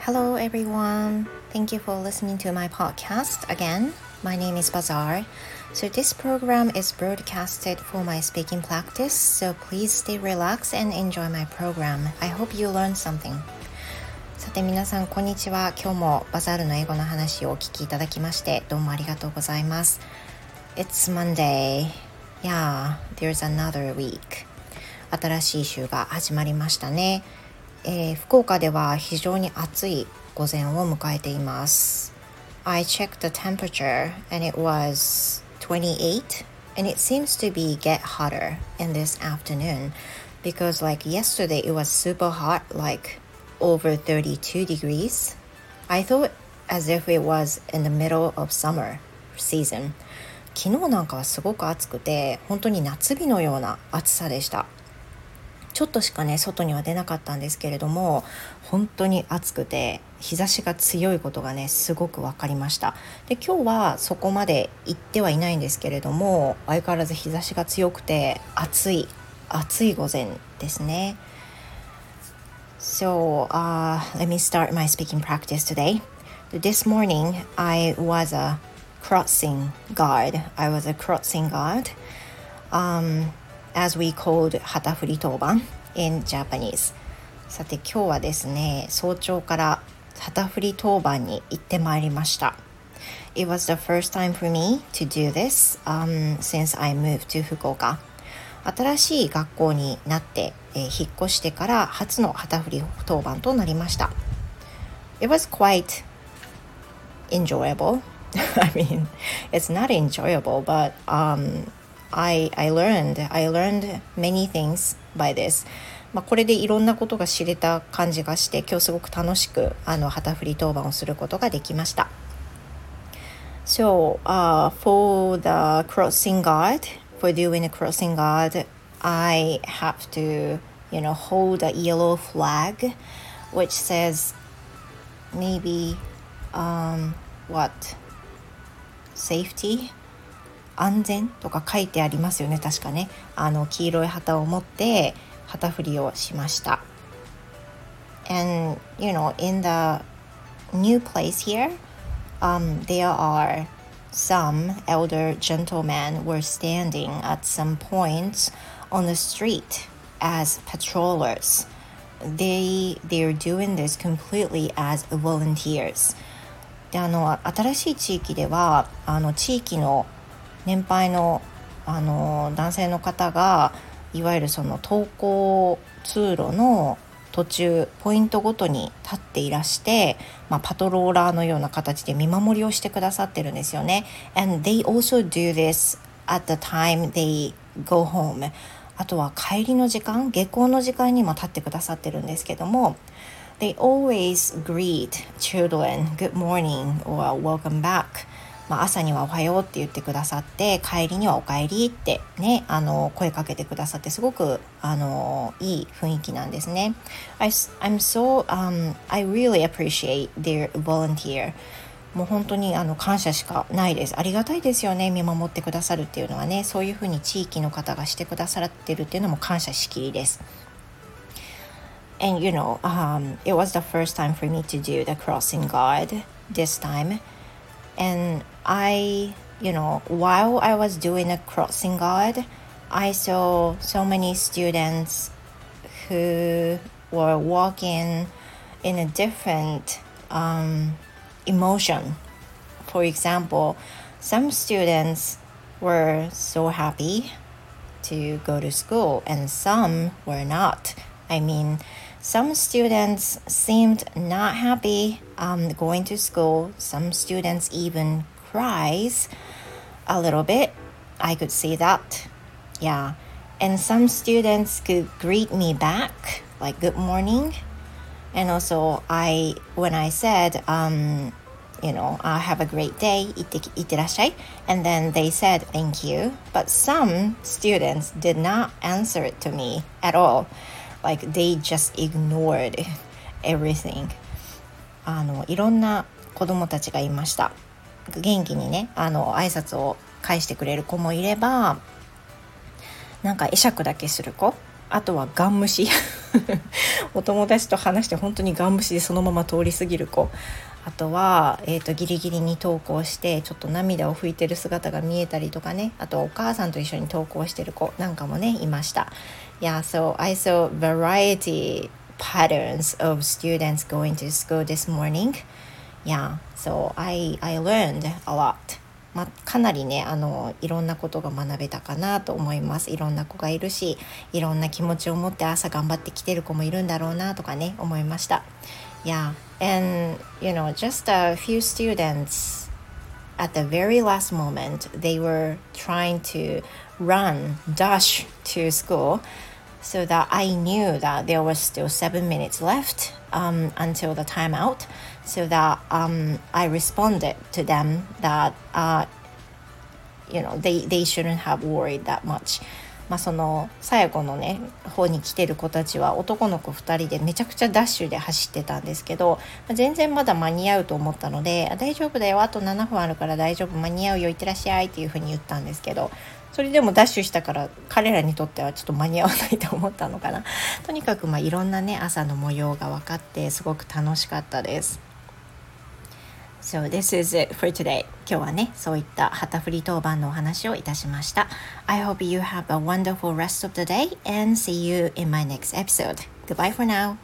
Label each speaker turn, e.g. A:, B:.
A: Hello everyone. Thank you for listening to my podcast again. My name is Bazaar. So this program is broadcasted for my speaking practice, so please stay relaxed and enjoy my program. I hope you learn something. さて皆さんこんにちは。今日もバザールの英語の話をお聞きいただきましてどうもありがとうございます。It's Monday. Yeah, there's another week. 新しい週が始まりましたね。えー、福岡では非常に暑い午前を迎えています。I checked the temperature and it was 28 and it seems to be get hotter in this afternoon because like yesterday it was super hot like over 32 degrees i thought as if it was in the middle of summer season 昨日なんかはすごく暑くて本当に夏日のような暑さでした。ちょっとしかね外には出なかったんですけれども本当に暑くて日差しが強いことがねすごく分かりました。で今日はそこまで行ってはいないんですけれども相変わらず日差しが強くて暑い暑い午前ですね。So、uh, let me start my speaking practice today. This morning I was a crossing guard I was a crossing guard um, as we called 旗振り当番 in Japanese さて今日はですね早朝から旗振り当番に行ってまいりました It was the first time for me to do this、um, since I moved to 福岡新しい学校になって、えー、引っ越してから初の旗振り当番となりました It was quite enjoyable I mean it's not enjoyable but um, I, I learned I learned many things by this まあ、これでいろんなことが知れた感じがして今日すごく楽しくあの旗振り当番をすることができました。So, uh, for the crossing guard, for doing a crossing guard, I have to, you know, hold a yellow flag, which says maybe, um, what, safety? 安全とか書いてありますよね確かねあの黄色い旗を持って旗振りをしました and you know in the new place here um, there are some elder gentlemen were standing at some points on the street as patrollers they they're doing this completely as volunteers であの新しい地域ではあの地域の年配のあの男性の方がいわゆるその登校通路の途中ポイントごとに立っていらして、まあ、パトローラーのような形で見守りをしてくださってるんですよね。And they also do this at the time they go home. あとは帰りの時間下校の時間にも立ってくださってるんですけども They always greet children good morning or welcome back まあ、朝にはおはようって言ってくださって帰りにはお帰りってねあの声かけてくださってすごくあのいい雰囲気なんですね。I, I'm so、um, I really appreciate their volunteer もう本当にあの感謝しかないです。ありがたいですよね見守ってくださるっていうのはねそういうふうに地域の方がしてくださってるっていうのも感謝しきりです。And you know, um, it was the first time for me to do the crossing guard this time. And I, you know, while I was doing a crossing guard, I saw so many students who were walking in a different um, emotion. For example, some students were so happy to go to school, and some were not. I mean, some students seemed not happy um, going to school. Some students even cries a little bit. I could see that. Yeah. And some students could greet me back, like good morning. And also, I when I said, um, you know, I have a great day, and then they said thank you. But some students did not answer it to me at all. Like they just ignored everything. あのいろんな子供たちがいました。元気にねあの挨拶を返してくれる子もいればなんか会釈だけする子あとはガン無視。お友達と話して本当にガン無視でそのまま通り過ぎる子。あとは、えーと、ギリギリに投稿してちょっと涙を拭いてる姿が見えたりとかねあとお母さんと一緒に投稿してる子なんかもねいました。Yeah, so I saw variety patterns of students going to school this morning. Yeah, so I, I learned a lot. まかなりねあのいろんなことが学べたかなと思いますいろんな子がいるしいろんな気持ちを持って朝頑張ってきてる子もいるんだろうなとかね思いました Yeah and you know just a few students at the very last moment they were trying to run dash to school so that I knew that there was still seven minutes left um, until the timeout. So that um, I responded to them that uh, you know they, they shouldn't have worried that much. まあ、その最後のね方に来てる子たちは男の子2人でめちゃくちゃダッシュで走ってたんですけど、ま、全然まだ間に合うと思ったので「大丈夫だよあと7分あるから大丈夫間に合うよいってらっしゃい」っていうふうに言ったんですけどそれでもダッシュしたから彼らにとってはちょっと間に合わないと思ったのかな。とにかくまあいろんなね朝の模様が分かってすごく楽しかったです。So this is it for today 今日はねそういった旗振り当番のお話をいたしました I hope you have a wonderful rest of the day and see you in my next episode Goodbye for now